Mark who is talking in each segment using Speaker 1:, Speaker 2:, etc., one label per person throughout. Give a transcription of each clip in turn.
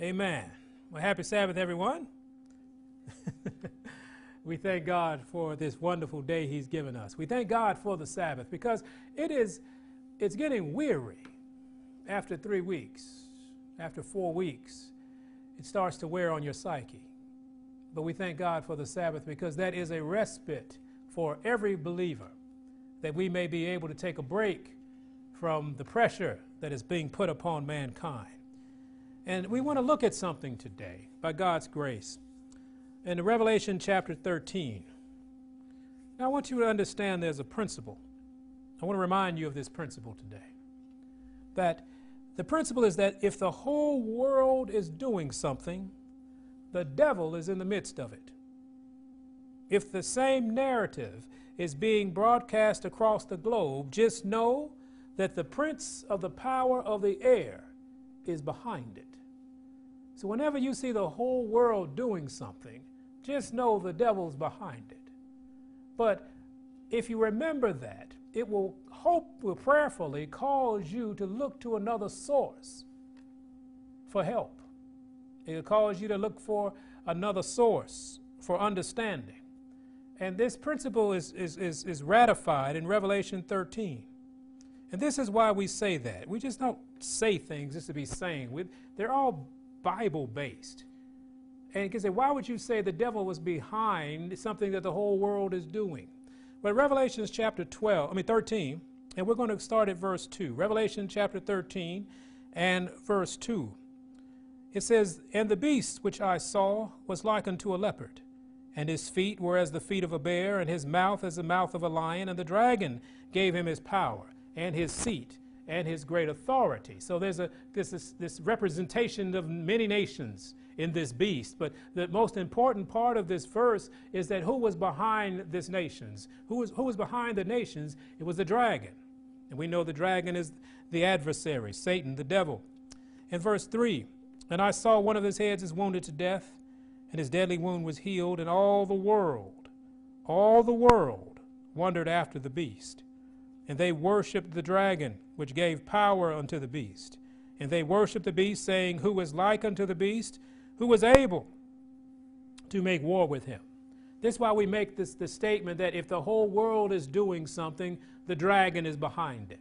Speaker 1: Amen. Well, happy Sabbath, everyone. we thank God for this wonderful day He's given us. We thank God for the Sabbath because it is it's getting weary after three weeks, after four weeks. It starts to wear on your psyche. But we thank God for the Sabbath because that is a respite for every believer that we may be able to take a break from the pressure that is being put upon mankind. And we want to look at something today by God's grace. In Revelation chapter 13, now I want you to understand there's a principle. I want to remind you of this principle today. That the principle is that if the whole world is doing something, the devil is in the midst of it. If the same narrative is being broadcast across the globe, just know that the prince of the power of the air is behind it. So whenever you see the whole world doing something, just know the devil's behind it. But if you remember that, it will hope will prayerfully cause you to look to another source for help. It will cause you to look for another source for understanding. And this principle is, is, is, is ratified in Revelation 13. And this is why we say that. We just don't say things just to be saying. We, they're all Bible based. And you can say, why would you say the devil was behind something that the whole world is doing? Well, Revelation chapter 12, I mean 13, and we're going to start at verse 2. Revelation chapter 13 and verse 2. It says, And the beast which I saw was like unto a leopard and his feet were as the feet of a bear, and his mouth as the mouth of a lion, and the dragon gave him his power, and his seat, and his great authority. So there's a this, this, this representation of many nations in this beast. But the most important part of this verse is that who was behind this nations? Who was, who was behind the nations? It was the dragon. And we know the dragon is the adversary, Satan, the devil. In verse 3, and I saw one of his heads is wounded to death and his deadly wound was healed, and all the world, all the world wondered after the beast. And they worshipped the dragon, which gave power unto the beast. And they worshipped the beast, saying, Who is like unto the beast? Who was able to make war with him? This is why we make this the statement that if the whole world is doing something, the dragon is behind it.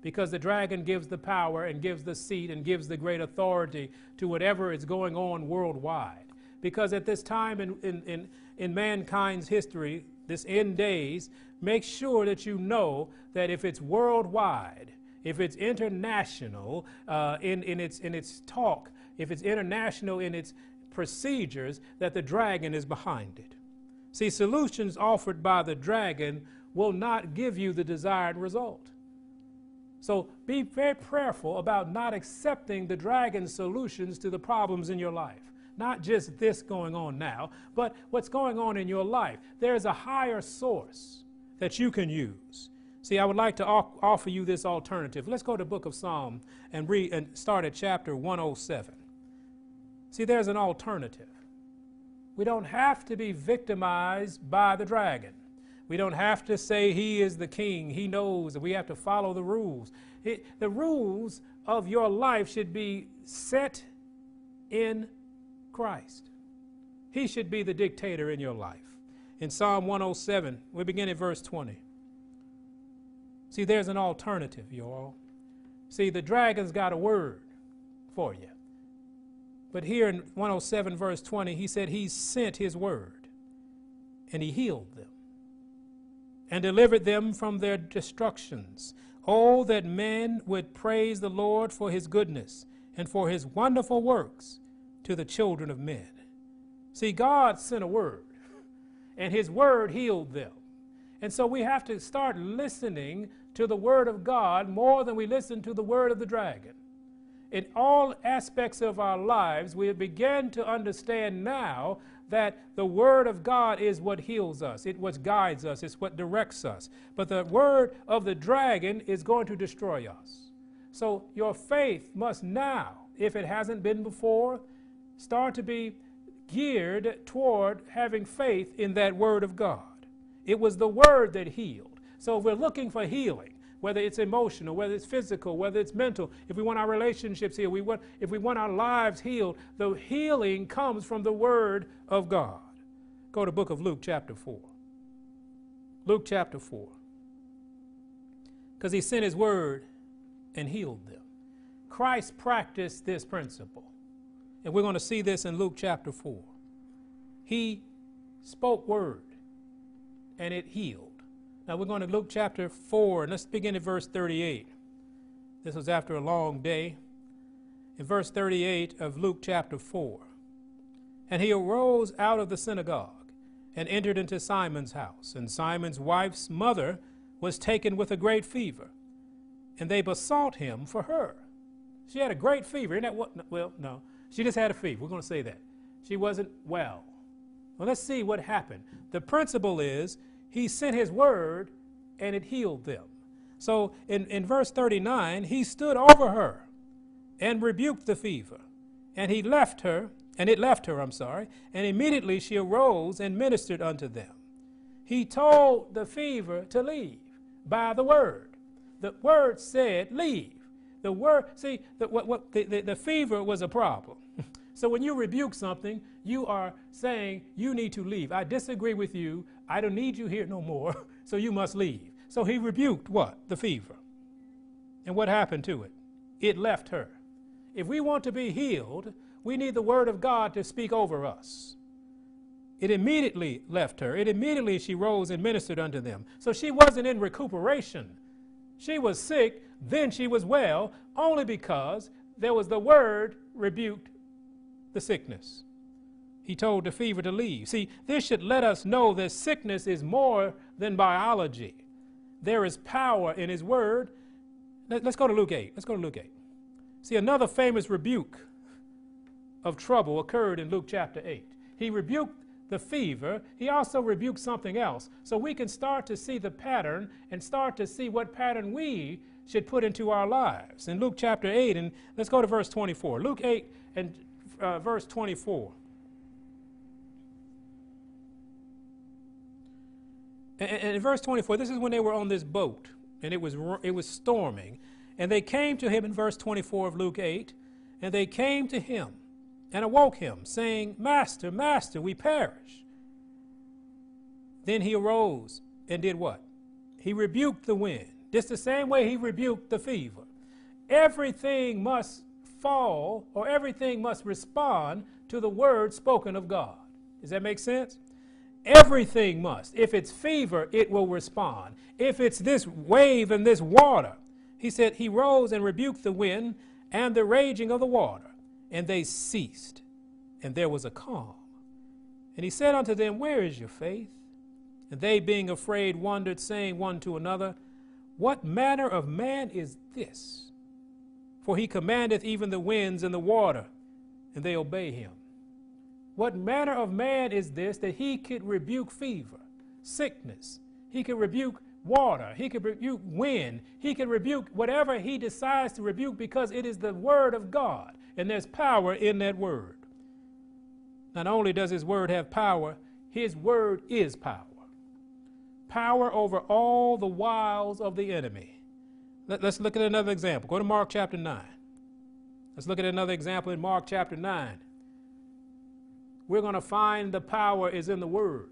Speaker 1: Because the dragon gives the power and gives the seat and gives the great authority to whatever is going on worldwide because at this time in, in, in, in mankind's history, this end days, make sure that you know that if it's worldwide, if it's international uh, in, in, its, in its talk, if it's international in its procedures, that the dragon is behind it. See, solutions offered by the dragon will not give you the desired result. So be very prayerful about not accepting the dragon's solutions to the problems in your life. Not just this going on now, but what's going on in your life. There's a higher source that you can use. See, I would like to offer you this alternative. Let's go to the book of Psalm and read and start at chapter 107. See, there's an alternative. We don't have to be victimized by the dragon. We don't have to say he is the king. He knows that we have to follow the rules. It, the rules of your life should be set in Christ. He should be the dictator in your life. In Psalm 107, we begin at verse 20. See, there's an alternative, you all. See, the dragon's got a word for you. But here in 107, verse 20, he said he sent his word and he healed them and delivered them from their destructions. Oh, that men would praise the Lord for his goodness and for his wonderful works to the children of men. See, God sent a word, and his word healed them. And so we have to start listening to the word of God more than we listen to the word of the dragon. In all aspects of our lives, we begin to understand now that the Word of God is what heals us, it what guides us, it's what directs us. But the Word of the dragon is going to destroy us. So your faith must now, if it hasn't been before, start to be geared toward having faith in that Word of God. It was the Word that healed. So if we're looking for healing, whether it's emotional, whether it's physical, whether it's mental, if we want our relationships healed, we want, if we want our lives healed, the healing comes from the Word of God. Go to book of Luke, chapter 4. Luke chapter 4. Because he sent his word and healed them. Christ practiced this principle. And we're going to see this in Luke chapter 4. He spoke word and it healed. Now we're going to Luke chapter 4, and let's begin at verse 38. This was after a long day. In verse 38 of Luke chapter 4. And he arose out of the synagogue and entered into Simon's house. And Simon's wife's mother was taken with a great fever, and they besought him for her. She had a great fever. Isn't that what? Well, no. She just had a fever. We're going to say that. She wasn't well. Well, let's see what happened. The principle is he sent his word and it healed them. So in, in verse 39, he stood over her and rebuked the fever. And he left her, and it left her, I'm sorry, and immediately she arose and ministered unto them. He told the fever to leave by the word. The word said, leave. The word, see, the, what, what, the, the, the fever was a problem. so when you rebuke something, you are saying you need to leave. I disagree with you. I don't need you here no more, so you must leave. So he rebuked what? The fever. And what happened to it? It left her. If we want to be healed, we need the word of God to speak over us. It immediately left her. It immediately she rose and ministered unto them. So she wasn't in recuperation. She was sick, then she was well, only because there was the word rebuked the sickness he told the fever to leave. See, this should let us know that sickness is more than biology. There is power in his word. Let, us go to Luke 8. Let's go to Luke 8. See, another famous rebuke of trouble occurred in Luke chapter 8. He rebuked the fever, he also rebuked something else. So we can start to see the pattern and start to see what pattern we should put into our lives. In Luke chapter 8, and let's go to verse 24. Luke 8 and uh, verse 24. And, and in verse 24, this is when they were on this boat and it was, it was storming. And they came to him in verse 24 of Luke 8, and they came to him and awoke him, saying, Master, Master, we perish. Then he arose and did what? He rebuked the wind, just the same way he rebuked the fever. Everything must fall or everything must respond to the word spoken of God. Does that make sense? Everything must. If it's fever, it will respond. If it's this wave and this water, he said, He rose and rebuked the wind and the raging of the water, and they ceased, and there was a calm. And he said unto them, Where is your faith? And they, being afraid, wondered, saying one to another, What manner of man is this? For he commandeth even the winds and the water, and they obey him. What manner of man is this that he could rebuke fever, sickness? He could rebuke water. He could rebuke wind. He could rebuke whatever he decides to rebuke because it is the word of God and there's power in that word. Not only does his word have power, his word is power. Power over all the wiles of the enemy. Let, us look at another example. Go to Mark chapter 9. Let's look at another example in Mark chapter 9 we're going to find the power is in the Word.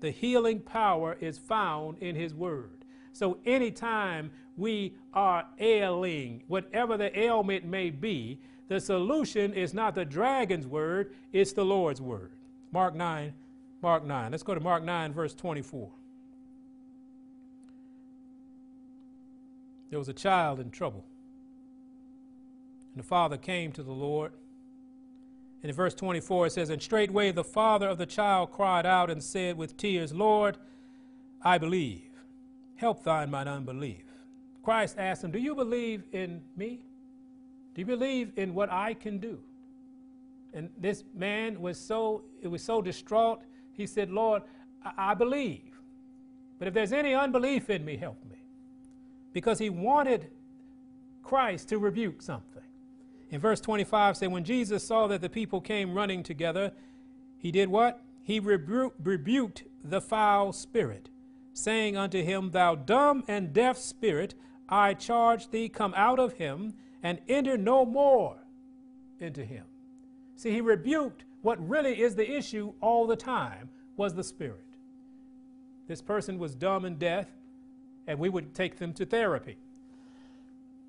Speaker 1: The healing power is found in His Word. So anytime we are ailing, whatever the ailment may be, the solution is not the dragon's word, it's the Lord's word. Mark 9, Mark 9. Let's go to Mark 9, verse 24. There was a child in trouble. And the father came to the Lord and in verse 24 it says, And straightway the father of the child cried out and said with tears, Lord, I believe. Help thine mine unbelief. Christ asked him, Do you believe in me? Do you believe in what I can do? And this man was so it was so distraught, he said, Lord, I, I believe. But if there's any unbelief in me, help me. Because he wanted Christ to rebuke something. In verse 25 say, when Jesus saw that the people came running together, he did what? He rebu- rebuked the foul spirit, saying unto him, Thou dumb and deaf spirit, I charge thee, come out of him and enter no more into him. See, he rebuked what really is the issue all the time was the spirit. This person was dumb and deaf, and we would take them to therapy.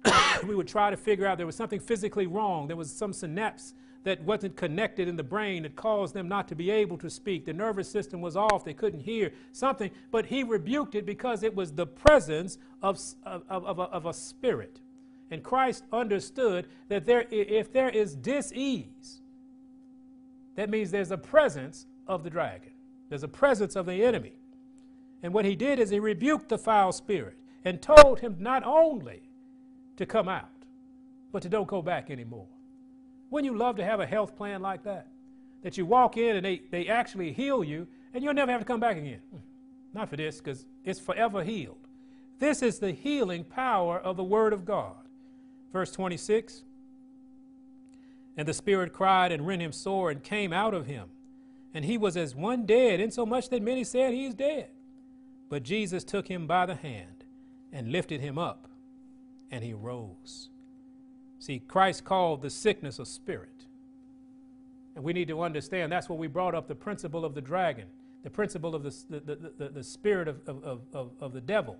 Speaker 1: we would try to figure out there was something physically wrong. There was some synapse that wasn't connected in the brain that caused them not to be able to speak. The nervous system was off. They couldn't hear something. But he rebuked it because it was the presence of, of, of, a, of a spirit. And Christ understood that there, if there is dis-ease, that means there's a presence of the dragon. There's a presence of the enemy. And what he did is he rebuked the foul spirit and told him not only to come out, but to don't go back anymore. Wouldn't you love to have a health plan like that? That you walk in and they, they actually heal you and you'll never have to come back again. Hmm. Not for this, because it's forever healed. This is the healing power of the Word of God. Verse 26 And the Spirit cried and rent him sore and came out of him. And he was as one dead, insomuch that many said he is dead. But Jesus took him by the hand and lifted him up, and he rose. See, Christ called the sickness a spirit. And we need to understand that's what we brought up the principle of the dragon, the principle of the, the, the, the, spirit of, of, of, of the devil.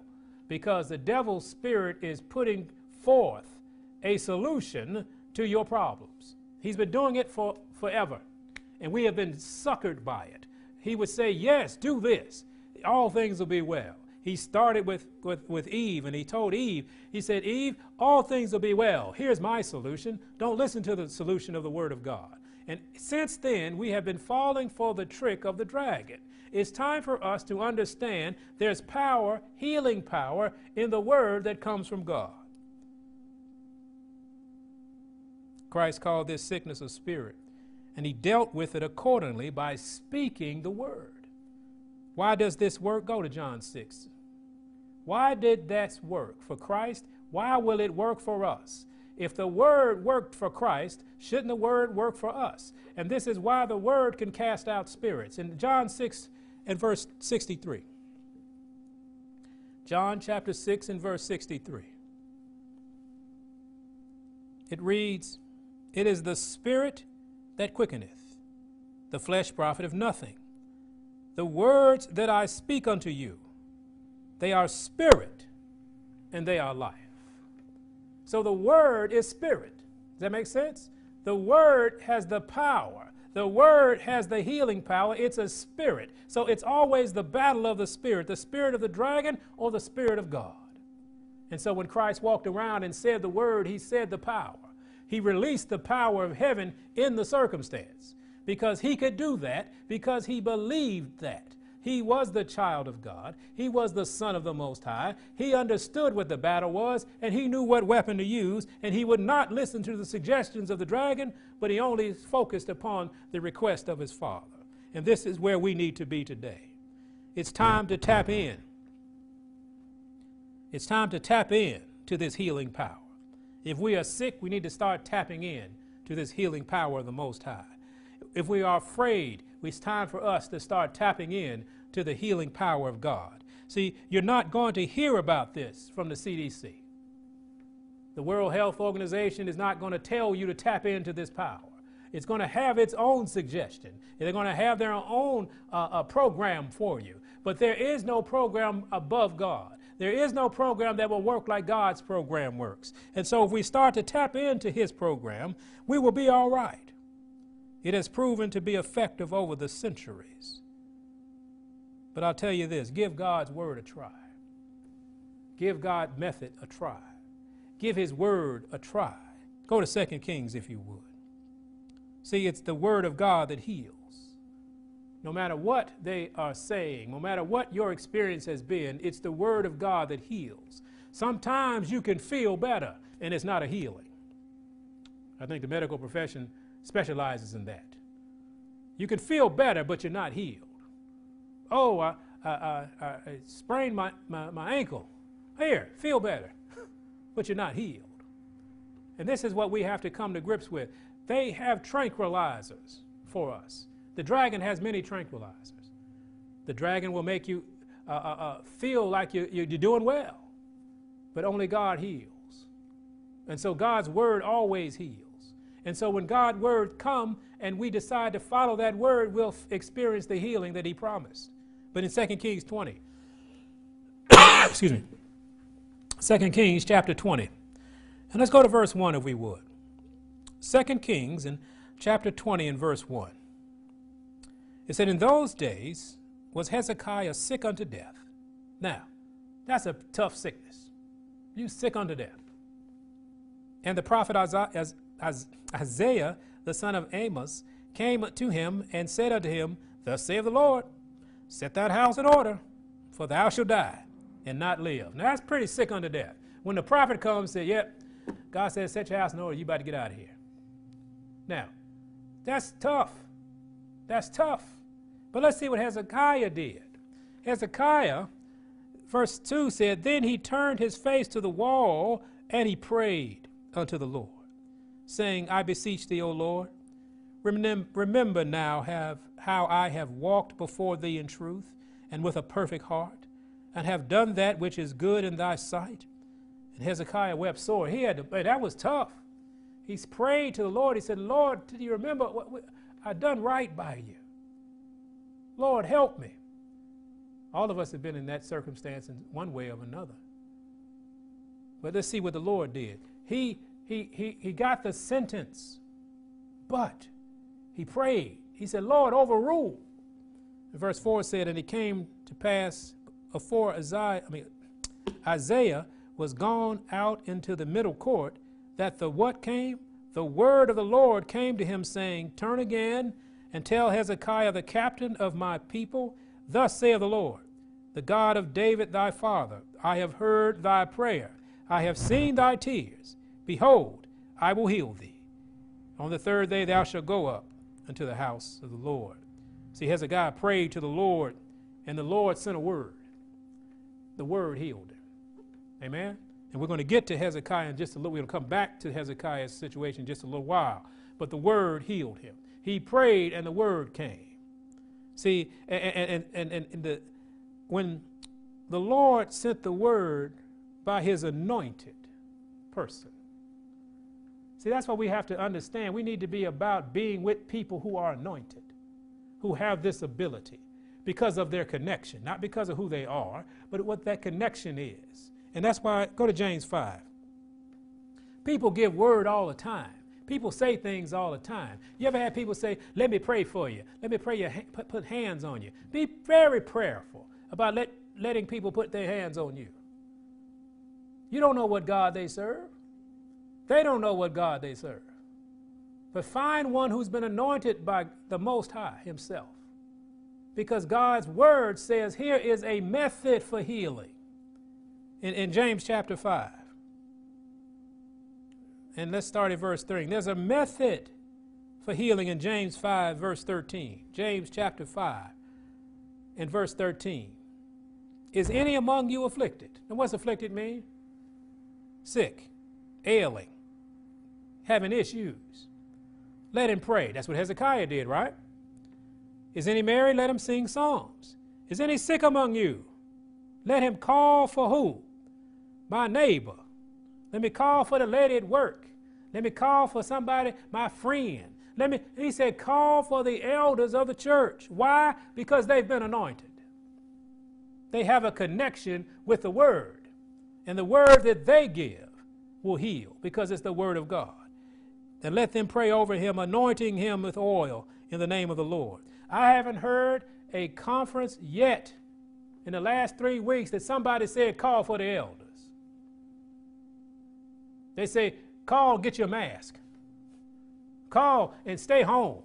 Speaker 1: Because the devil's spirit is putting forth a solution to your problems. He's been doing it for forever, and we have been suckered by it. He would say, Yes, do this, all things will be well. He started with, with, with Eve and he told Eve, he said, Eve, all things will be well. Here's my solution. Don't listen to the solution of the Word of God. And since then, we have been falling for the trick of the dragon. It's time for us to understand there's power, healing power, in the Word that comes from God. Christ called this sickness a spirit, and he dealt with it accordingly by speaking the Word. Why does this work? Go to John 6. Why did that work for Christ? Why will it work for us? If the Word worked for Christ, shouldn't the Word work for us? And this is why the Word can cast out spirits. In John 6 and verse 63. John chapter 6 and verse 63. It reads, It is the Spirit that quickeneth, the flesh profiteth nothing. The words that I speak unto you, they are spirit and they are life. So the word is spirit. Does that make sense? The word has the power. The word has the healing power. It's a spirit. So it's always the battle of the spirit the spirit of the dragon or the spirit of God. And so when Christ walked around and said the word, he said the power. He released the power of heaven in the circumstance because he could do that because he believed that. He was the child of God. He was the son of the Most High. He understood what the battle was, and he knew what weapon to use, and he would not listen to the suggestions of the dragon, but he only focused upon the request of his Father. And this is where we need to be today. It's time to tap in. It's time to tap in to this healing power. If we are sick, we need to start tapping in to this healing power of the Most High if we are afraid, it's time for us to start tapping in to the healing power of God. See, you're not going to hear about this from the CDC. The World Health Organization is not going to tell you to tap into this power. It's going to have its own suggestion. They're going to have their own uh, uh, program for you. But there is no program above God. There is no program that will work like God's program works. And so if we start to tap into His program, we will be all right. It has proven to be effective over the centuries. But I'll tell you this give God's word a try. Give God's method a try. Give his word a try. Go to 2 Kings if you would. See, it's the word of God that heals. No matter what they are saying, no matter what your experience has been, it's the word of God that heals. Sometimes you can feel better, and it's not a healing. I think the medical profession specializes in that. You can feel better, but you're not healed. Oh, I, I, I, I sprained my, my, my ankle. Here, feel better, but you're not healed. And this is what we have to come to grips with. They have tranquilizers for us. The dragon has many tranquilizers. The dragon will make you uh, uh, uh, feel like you're, you're doing well. But only God heals. And so God's word always heals. And so when God's word come and we decide to follow that word, we'll experience the healing that he promised. But in 2 Kings 20, excuse me, 2 Kings chapter 20, and let's go to verse 1 if we would. 2 Kings in chapter 20 and verse 1. It said, In those days was Hezekiah sick unto death. Now, that's a tough sickness. You sick unto death. And the prophet Isaiah, the son of Amos, came to him and said unto him, Thus saith the Lord, set that house in order, for thou shalt die and not live. Now that's pretty sick unto death. When the prophet comes and says, Yep, God says, set your house in order, you about to get out of here. Now, that's tough. That's tough. But let's see what Hezekiah did. Hezekiah, verse 2 said, Then he turned his face to the wall and he prayed unto the Lord, saying, I beseech thee, O Lord, remember now have, how I have walked before thee in truth and with a perfect heart, and have done that which is good in thy sight. And Hezekiah wept sore. He had to, that was tough. He's prayed to the Lord. He said, Lord, do you remember what, what I done right by you? Lord, help me. All of us have been in that circumstance in one way or another. But let's see what the Lord did. He, he, he, he got the sentence, but he prayed. He said, Lord, overrule. verse 4 said, And it came to pass before Isaiah, I mean, Isaiah was gone out into the middle court, that the what came? The word of the Lord came to him, saying, Turn again and tell Hezekiah, the captain of my people, Thus saith the Lord, the God of David thy father, I have heard thy prayer, I have seen thy tears. Behold, I will heal thee. On the third day thou shalt go up unto the house of the Lord. See, Hezekiah prayed to the Lord, and the Lord sent a word. The word healed him. Amen? And we're going to get to Hezekiah in just a little. We're going to come back to Hezekiah's situation in just a little while. But the word healed him. He prayed and the word came. See, and, and, and, and the, when the Lord sent the word by his anointed person. See, that's what we have to understand. We need to be about being with people who are anointed, who have this ability because of their connection, not because of who they are, but what that connection is. And that's why, go to James 5. People give word all the time. People say things all the time. You ever had people say, Let me pray for you. Let me pray your put, put hands on you. Be very prayerful about let, letting people put their hands on you. You don't know what God they serve. They don't know what God they serve. But find one who's been anointed by the Most High Himself. Because God's Word says here is a method for healing in, in James chapter 5. And let's start at verse 3. There's a method for healing in James 5, verse 13. James chapter 5 and verse 13. Is any among you afflicted? And what's afflicted mean? Sick, ailing, having issues. Let him pray. That's what Hezekiah did, right? Is any merry? Let him sing psalms. Is any sick among you? Let him call for who? My neighbor let me call for the lady at work. Let me call for somebody, my friend. Let me, he said, call for the elders of the church. Why? Because they've been anointed. They have a connection with the word. And the word that they give will heal because it's the word of God. And let them pray over him, anointing him with oil in the name of the Lord. I haven't heard a conference yet in the last three weeks that somebody said, call for the elders. They say, call, get your mask. Call and stay home.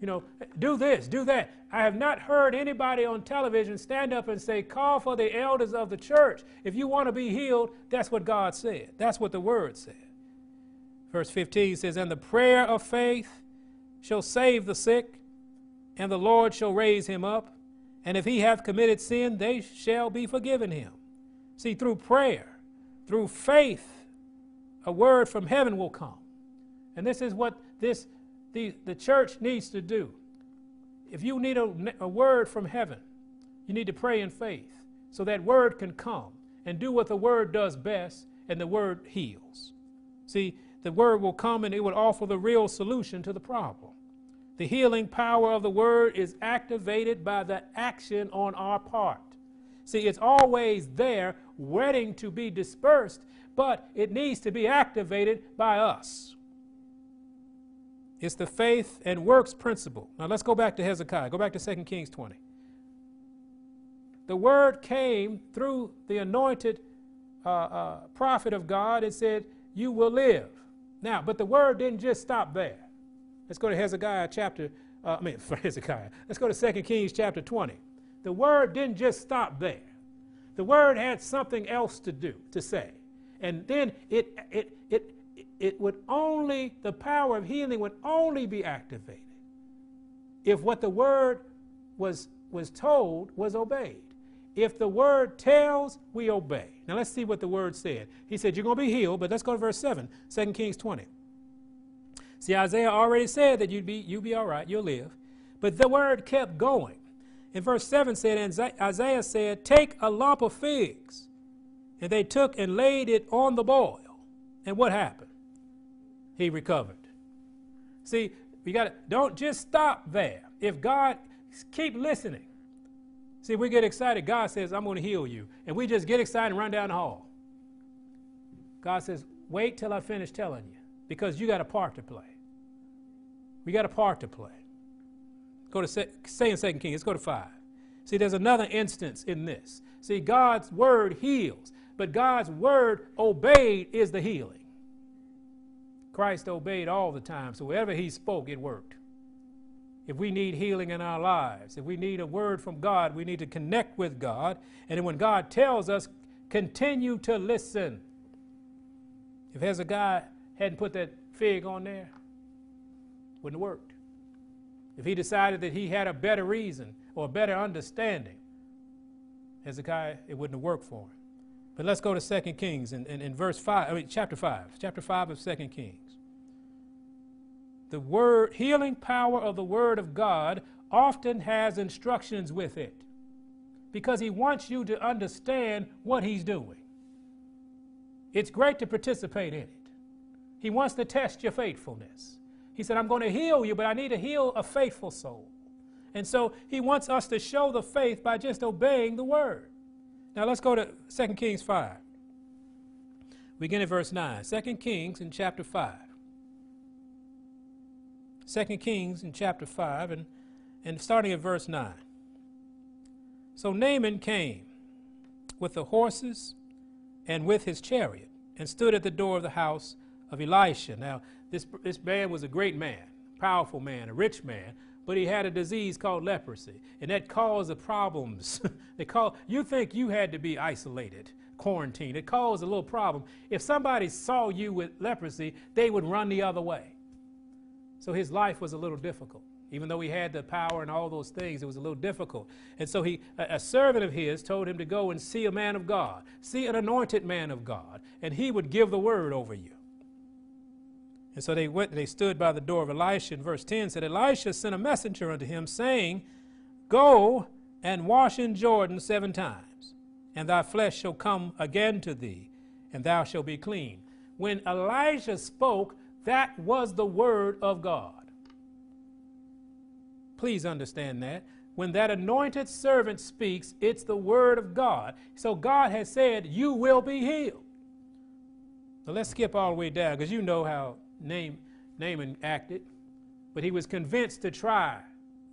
Speaker 1: You know, do this, do that. I have not heard anybody on television stand up and say, call for the elders of the church. If you want to be healed, that's what God said. That's what the word said. Verse 15 says, And the prayer of faith shall save the sick, and the Lord shall raise him up. And if he hath committed sin, they shall be forgiven him. See, through prayer, through faith, a word from heaven will come. And this is what this, the, the church needs to do. If you need a, a word from heaven, You need to pray in faith so that word can come and do what the word does best, and the word heals. See, the word will come and it will offer the real solution to the problem. The healing power of the word is activated by the action on our part. See, it's always there, waiting to be dispersed, but it needs to be activated by us. It's the faith and works principle. Now let's go back to Hezekiah. Go back to 2 Kings 20. The word came through the anointed uh, uh, prophet of God and said, You will live. Now, but the word didn't just stop there. Let's go to Hezekiah chapter, uh, I mean, for Hezekiah. Let's go to 2 Kings chapter 20. The word didn't just stop there. The word had something else to do, to say. And then it, it, it, would only, the power of healing would only be activated if what the word was, was told was obeyed. If the word tells, we obey. Now let's see what the word said. He said, You're going to be healed, but let's go to verse 7, 2 Kings 20. See, Isaiah already said that you'd be, you'd be all right, you'll live. But the word kept going. In verse 7 said, and Isaiah said, Take a lump of figs. And they took and laid it on the boil. And what happened? He recovered. See, we got to, don't just stop there. If God, keep listening. See, we get excited. God says, I'm going to heal you. And we just get excited and run down the hall. God says, wait till I finish telling you because you got a part to play. We got a part to play. Go to say in Second Kings. Let's go to five. See, there's another instance in this. See, God's word heals, but God's word obeyed is the healing. Christ obeyed all the time, so wherever he spoke, it worked. If we need healing in our lives, if we need a word from God, we need to connect with God. And when God tells us, continue to listen. If Hezekiah hadn't put that fig on there, wouldn't have worked. If he decided that he had a better reason or a better understanding, Hezekiah, it wouldn't have worked for him. But let's go to 2 Kings in, in, in verse 5, I mean, chapter 5, chapter 5 of 2 Kings. The word, healing power of the Word of God often has instructions with it because He wants you to understand what He's doing. It's great to participate in it. He wants to test your faithfulness. He said, I'm going to heal you, but I need to heal a faithful soul. And so he wants us to show the faith by just obeying the word. Now let's go to 2 Kings 5. We begin at verse 9. 2 Kings in chapter 5. 2 Kings in chapter 5 and, and starting at verse 9. So Naaman came with the horses and with his chariot and stood at the door of the house of Elisha. Now, this, this man was a great man, powerful man, a rich man, but he had a disease called leprosy, and that caused the problems. they call, you think you had to be isolated, quarantined. It caused a little problem. If somebody saw you with leprosy, they would run the other way. So his life was a little difficult. Even though he had the power and all those things, it was a little difficult. And so he, a, servant of his told him to go and see a man of God, see an anointed man of God, and he would give the word over you. And so they went, they stood by the door of Elisha. In verse 10 said, Elisha sent a messenger unto him, saying, Go and wash in Jordan seven times, and thy flesh shall come again to thee, and thou shalt be clean. When Elijah spoke, that was the word of God. Please understand that. When that anointed servant speaks, it's the word of God. So God has said, You will be healed. So let's skip all the way down because you know how Naaman acted, but he was convinced to try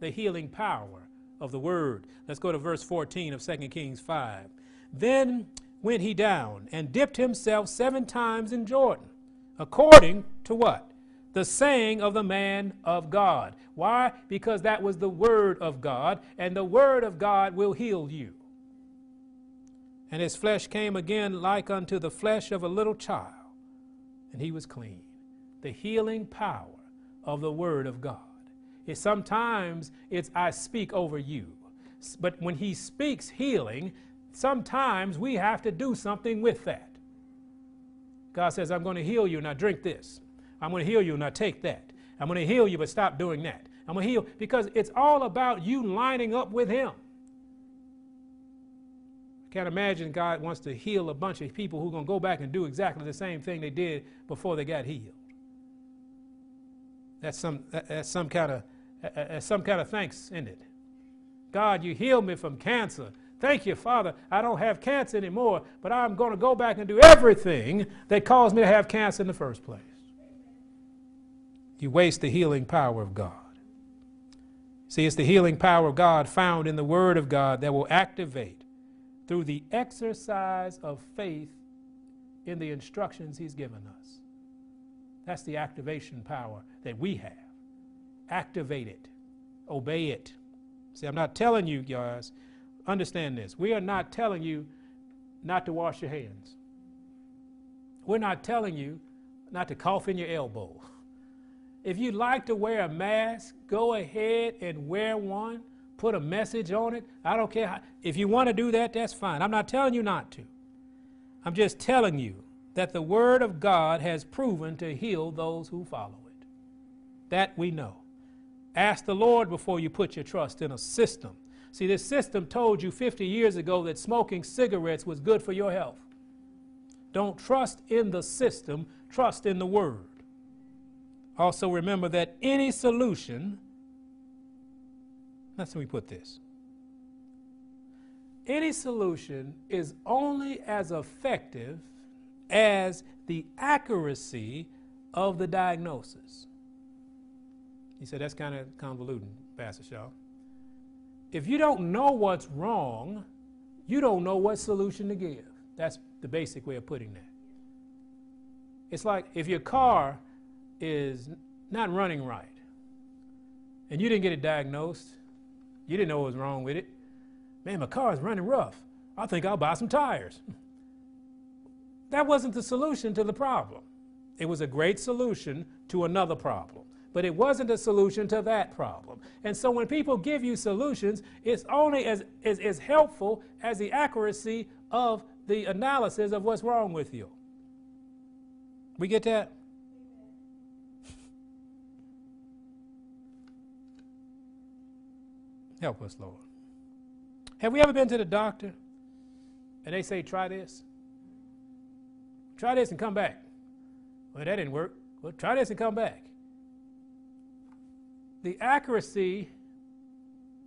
Speaker 1: the healing power of the word. Let's go to verse 14 of 2 Kings 5. Then went he down and dipped himself seven times in Jordan, according to what? The saying of the man of God. Why? Because that was the word of God, and the word of God will heal you. And his flesh came again like unto the flesh of a little child, and he was clean the healing power of the Word of God. It, sometimes it's I speak over you. But when He speaks healing, sometimes we have to do something with that. God says, I'm going to heal you, now drink this. I'm going to heal you, now take that. I'm going to heal you, but stop doing that. I'm going to heal because it's all about you lining up with Him. I can't imagine God wants to heal a bunch of people who are going to go back and do exactly the same thing they did before they got healed. That's some, that's some kind of that's some kind of thanks in it. God, you healed me from cancer. Thank you, Father. I don't have cancer anymore, but I'm going to go back and do everything that caused me to have cancer in the first place. You waste the healing power of God. See, it's the healing power of God found in the Word of God that will activate through the exercise of faith in the instructions He's given us. That's the activation power that we have. Activate it, obey it. See, I'm not telling you guys, understand this. We are not telling you not to wash your hands. We're not telling you not to cough in your elbow. If you'd like to wear a mask, go ahead and wear one. Put a message on it. I don't care. How, if you want to do that, that's fine. I'm not telling you not to. I'm just telling you that the Word of God has proven to heal those who follow it. That we know. Ask the Lord before you put your trust in a system. See, this system told you 50 years ago that smoking cigarettes was good for your health. Don't trust in the system, trust in the Word. Also, remember that any solution, that's how we put this. Any solution is only as effective as the accuracy of the diagnosis. He said, That's kind of convoluted, Pastor Shaw. If you don't know what's wrong, you don't know what solution to give. That's the basic way of putting that. It's like if your car is not running right and you didn't get it diagnosed, you didn't know what was wrong with it. Man, my car is running rough. I think I'll buy some tires. That wasn't the solution to the problem. It was a great solution to another problem, but it wasn't a solution to that problem. And so when people give you solutions, it's only as, as, as helpful as the accuracy of the analysis of what's wrong with you. We get that? Help us, Lord. Have we ever been to the doctor and they say, try this? Try this and come back. Well, that didn't work. Well, try this and come back. The accuracy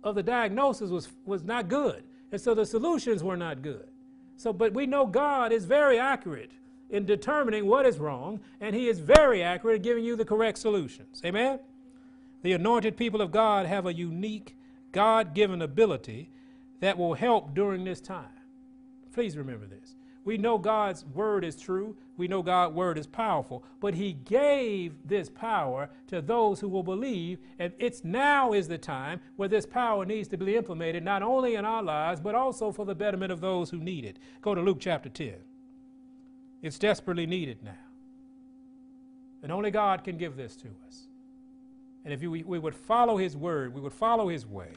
Speaker 1: of the diagnosis was, was not good. And so the solutions were not good. So, but we know God is very accurate in determining what is wrong, and He is very accurate in giving you the correct solutions. Amen? The anointed people of God have a unique, God given ability that will help during this time. Please remember this. We know God's word is true. We know God's word is powerful, but he gave this power to those who will believe, and it's now is the time where this power needs to be implemented not only in our lives, but also for the betterment of those who need it. Go to Luke chapter 10. It's desperately needed now. And only God can give this to us. And if we, we would follow his word, we would follow his way,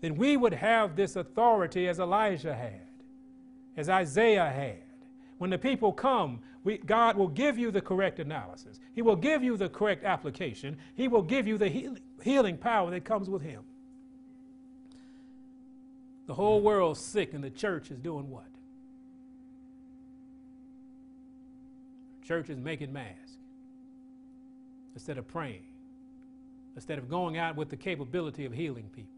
Speaker 1: then we would have this authority as Elijah had as Isaiah had. When the people come, we, God will give you the correct analysis. He will give you the correct application. He will give you the heal, healing power that comes with Him. The whole world's sick, and the church is doing what? Church is making masks instead of praying, instead of going out with the capability of healing people.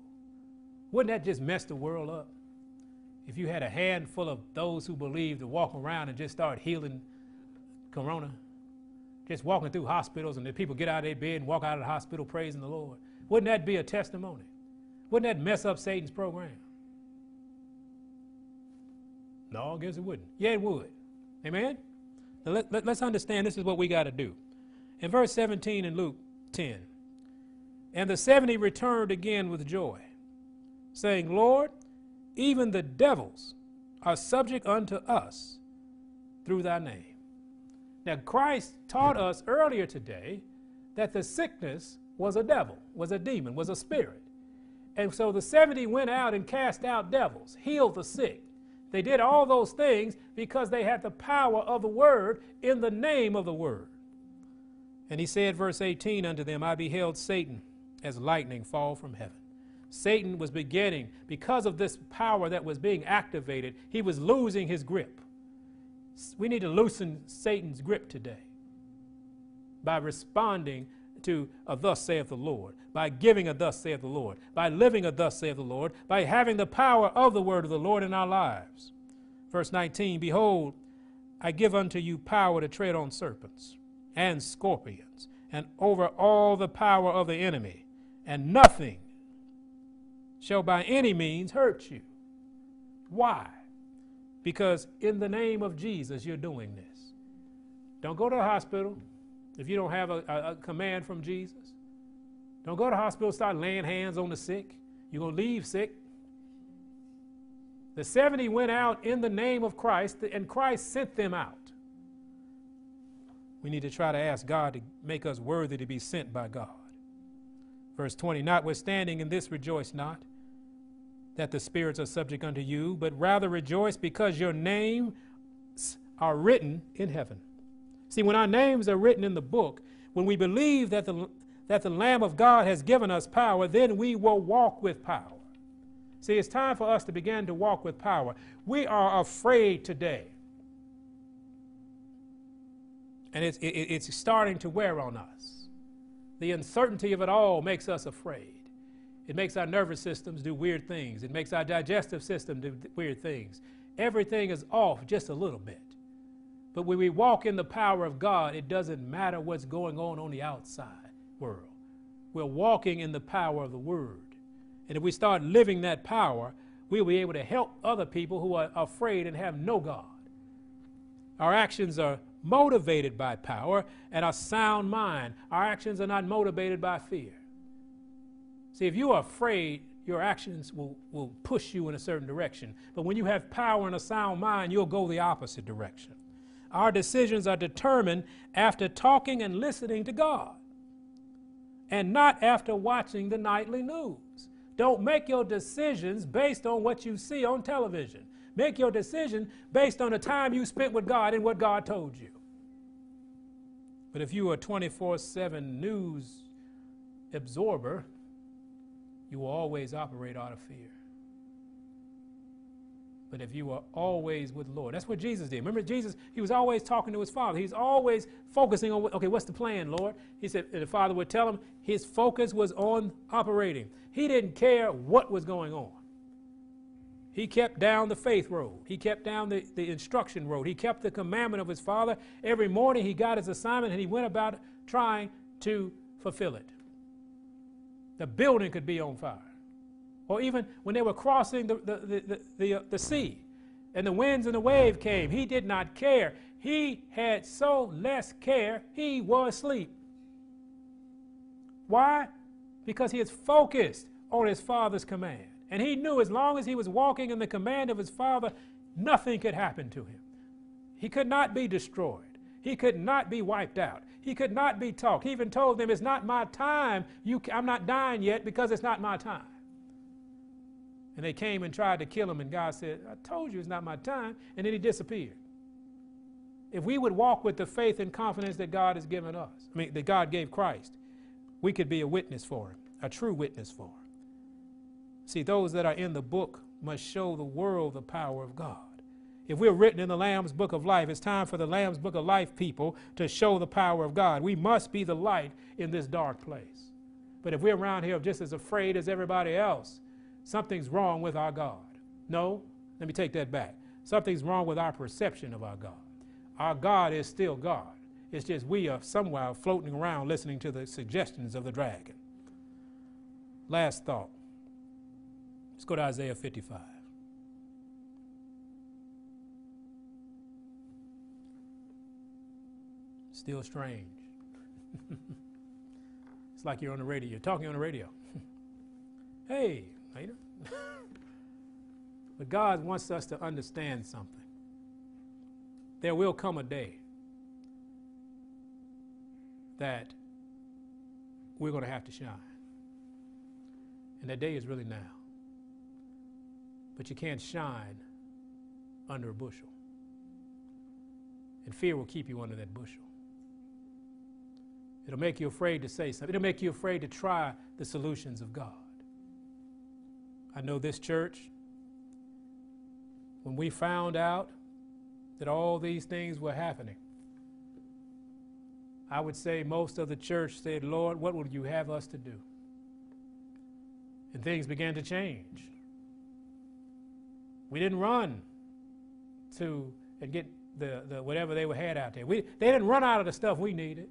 Speaker 1: Wouldn't that just mess the world up? If you had a handful of those who believe to walk around and just start healing corona, just walking through hospitals and the people get out of their bed and walk out of the hospital praising the Lord, wouldn't that be a testimony? Wouldn't that mess up Satan's program? No, I guess it wouldn't. Yeah, it would. Amen? Now let, let, let's understand this is what we got to do. In verse 17 in Luke 10, and the 70 returned again with joy, saying, Lord, even the devils are subject unto us through thy name. Now, Christ taught us earlier today that the sickness was a devil, was a demon, was a spirit. And so the 70 went out and cast out devils, healed the sick. They did all those things because they had the power of the word in the name of the word. And he said, verse 18, unto them, I beheld Satan as lightning fall from heaven. Satan was beginning, because of this power that was being activated, he was losing his grip. We need to loosen Satan's grip today by responding to a thus saith the Lord, by giving a thus saith the Lord, by living a thus saith the Lord, by having the power of the word of the Lord in our lives. Verse 19 Behold, I give unto you power to tread on serpents and scorpions, and over all the power of the enemy, and nothing shall by any means hurt you. Why? Because in the name of Jesus, you're doing this. Don't go to the hospital if you don't have a, a, a command from Jesus. Don't go to the hospital, start laying hands on the sick. You're going to leave sick. The 70 went out in the name of Christ, and Christ sent them out. We need to try to ask God to make us worthy to be sent by God. Verse 20 Notwithstanding, in this rejoice not that the spirits are subject unto you, but rather rejoice because your names are written in heaven. See, when our names are written in the book, when we believe that the, that the Lamb of God has given us power, then we will walk with power. See, it's time for us to begin to walk with power. We are afraid today. And it's, it, it's starting to wear on us. The uncertainty of it all makes us afraid. It makes our nervous systems do weird things. It makes our digestive system do weird things. Everything is off just a little bit. But when we walk in the power of God, it doesn't matter what's going on on the outside world. We're walking in the power of the Word. And if we start living that power, we'll be able to help other people who are afraid and have no God. Our actions are motivated by power and a sound mind. Our actions are not motivated by fear. See, if you are afraid, your actions will, will push you in a certain direction. But when you have power and a sound mind, you'll go the opposite direction. Our decisions are determined after talking and listening to God and not after watching the nightly news. Don't make your decisions based on what you see on television. Make your decision based on the time you spent with God and what God told you. But if you are a 24 7 news absorber, you will always operate out of fear. But if you are always with the Lord, that's what Jesus did. Remember, Jesus, he was always talking to his Father. He's always focusing on, okay, what's the plan, Lord? He said, the Father would tell him his focus was on operating. He didn't care what was going on. He kept down the faith road. He kept down the, the instruction road. He kept the commandment of his Father. Every morning he got his assignment and he went about trying to fulfill it the building could be on fire. Or even when they were crossing the, the, the, uh, the sea and the winds and the wave came, he did not care. He had so less care, he was asleep. Why? Because he is focused on his father's command. And he knew as long as he was walking in the command of his father, nothing could happen to him. He could not be destroyed. He could not be wiped out. He could not be talked. He even told them, It's not my time. You, I'm not dying yet because it's not my time. And they came and tried to kill him, and God said, I told you it's not my time. And then he disappeared. If we would walk with the faith and confidence that God has given us, I mean, that God gave Christ, we could be a witness for him, a true witness for him. See, those that are in the book must show the world the power of God. If we're written in the Lamb's book of life, it's time for the Lamb's book of life people to show the power of God. We must be the light in this dark place. But if we're around here just as afraid as everybody else, something's wrong with our God. No, let me take that back. Something's wrong with our perception of our God. Our God is still God. It's just we are somewhere floating around listening to the suggestions of the dragon. Last thought. Let's go to Isaiah 55. Still strange. it's like you're on the radio. You're talking on the radio. hey, later. but God wants us to understand something. There will come a day that we're going to have to shine. And that day is really now. But you can't shine under a bushel. And fear will keep you under that bushel. It'll make you afraid to say something. It'll make you afraid to try the solutions of God. I know this church, when we found out that all these things were happening, I would say most of the church said, Lord, what would you have us to do? And things began to change. We didn't run to and get the, the whatever they had out there. We, they didn't run out of the stuff we needed.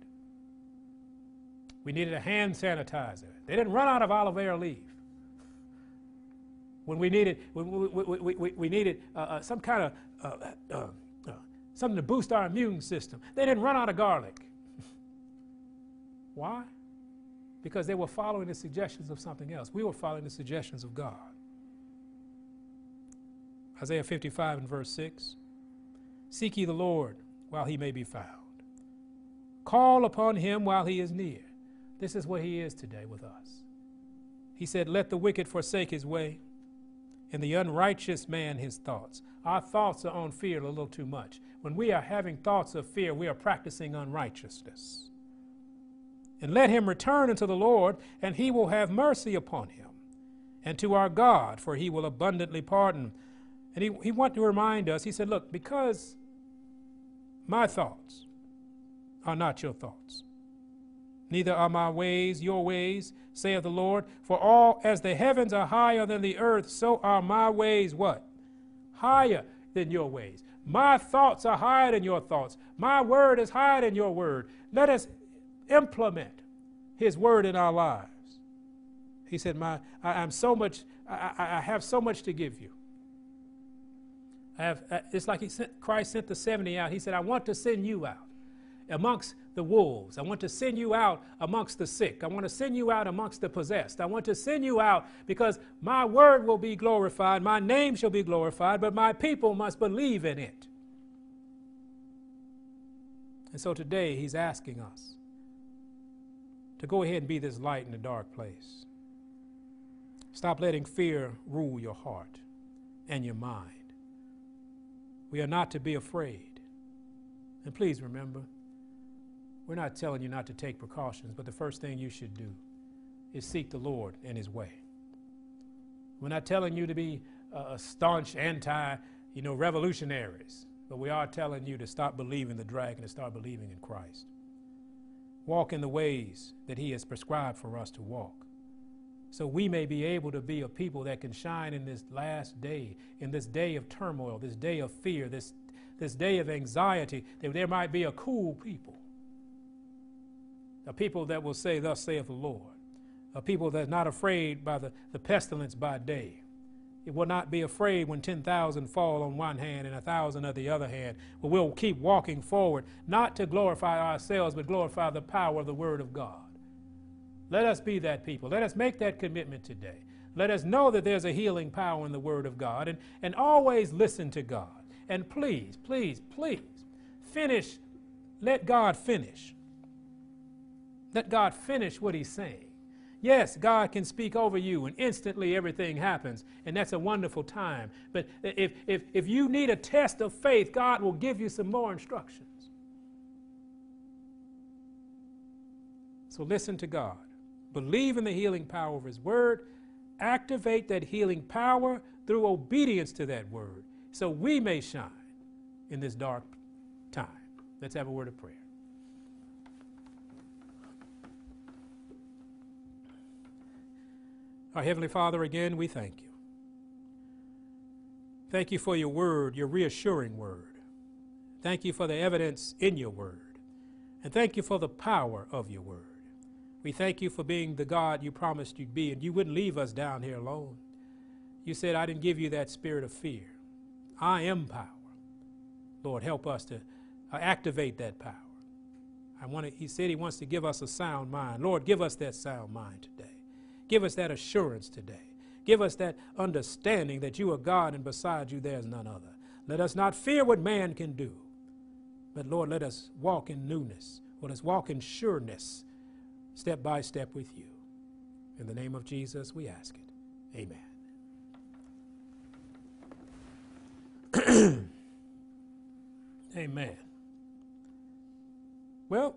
Speaker 1: We needed a hand sanitizer. They didn't run out of olive oil leaf. When we needed, we, we, we, we needed uh, uh, some kind of uh, uh, uh, something to boost our immune system. They didn't run out of garlic. Why? Because they were following the suggestions of something else. We were following the suggestions of God. Isaiah 55 and verse 6 Seek ye the Lord while he may be found, call upon him while he is near. This is what he is today with us. He said, Let the wicked forsake his way, and the unrighteous man his thoughts. Our thoughts are on fear a little too much. When we are having thoughts of fear, we are practicing unrighteousness. And let him return unto the Lord, and he will have mercy upon him, and to our God, for he will abundantly pardon. And he, he wanted to remind us, he said, Look, because my thoughts are not your thoughts, neither are my ways your ways, saith the Lord. For all as the heavens are higher than the earth, so are my ways what? Higher than your ways. My thoughts are higher than your thoughts. My word is higher than your word. Let us implement His word in our lives. He said, My, I, am so much, I, I, have so much to give you. I have, uh, it's like he sent, Christ sent the 70 out. He said, I want to send you out amongst the wolves. I want to send you out amongst the sick. I want to send you out amongst the possessed. I want to send you out because my word will be glorified, my name shall be glorified, but my people must believe in it. And so today he's asking us to go ahead and be this light in the dark place. Stop letting fear rule your heart and your mind. We are not to be afraid. And please remember, we're not telling you not to take precautions, but the first thing you should do is seek the Lord and His way. We're not telling you to be a staunch anti, you know, revolutionaries, but we are telling you to stop believing the dragon and start believing in Christ walk in the ways that He has prescribed for us to walk. So we may be able to be a people that can shine in this last day, in this day of turmoil, this day of fear, this, this day of anxiety, that there might be a cool people. A people that will say, Thus saith the Lord. A people that's not afraid by the, the pestilence by day it will not be afraid when 10,000 fall on one hand and a thousand at the other hand. But we'll keep walking forward, not to glorify ourselves, but glorify the power of the Word of God. Let us be that people. Let us make that commitment today. Let us know that there's a healing power in the Word of God and, and always listen to God. And please, please, please finish. Let God finish. Let God finish what He's saying. Yes, God can speak over you and instantly everything happens, and that's a wonderful time. But if, if, if you need a test of faith, God will give you some more instructions. So listen to God. Believe in the healing power of His Word. Activate that healing power through obedience to that Word so we may shine in this dark time. Let's have a word of prayer. Our Heavenly Father, again, we thank you. Thank you for your word, your reassuring word. Thank you for the evidence in your word. And thank you for the power of your word. We thank you for being the God you promised you'd be, and you wouldn't leave us down here alone. You said, I didn't give you that spirit of fear. I am power. Lord, help us to uh, activate that power. I want to, he said he wants to give us a sound mind. Lord, give us that sound mind today. Give us that assurance today. Give us that understanding that you are God and beside you there's none other. Let us not fear what man can do, but Lord, let us walk in newness. Let us walk in sureness, step by step with you. In the name of Jesus, we ask it. Amen. Amen. Well,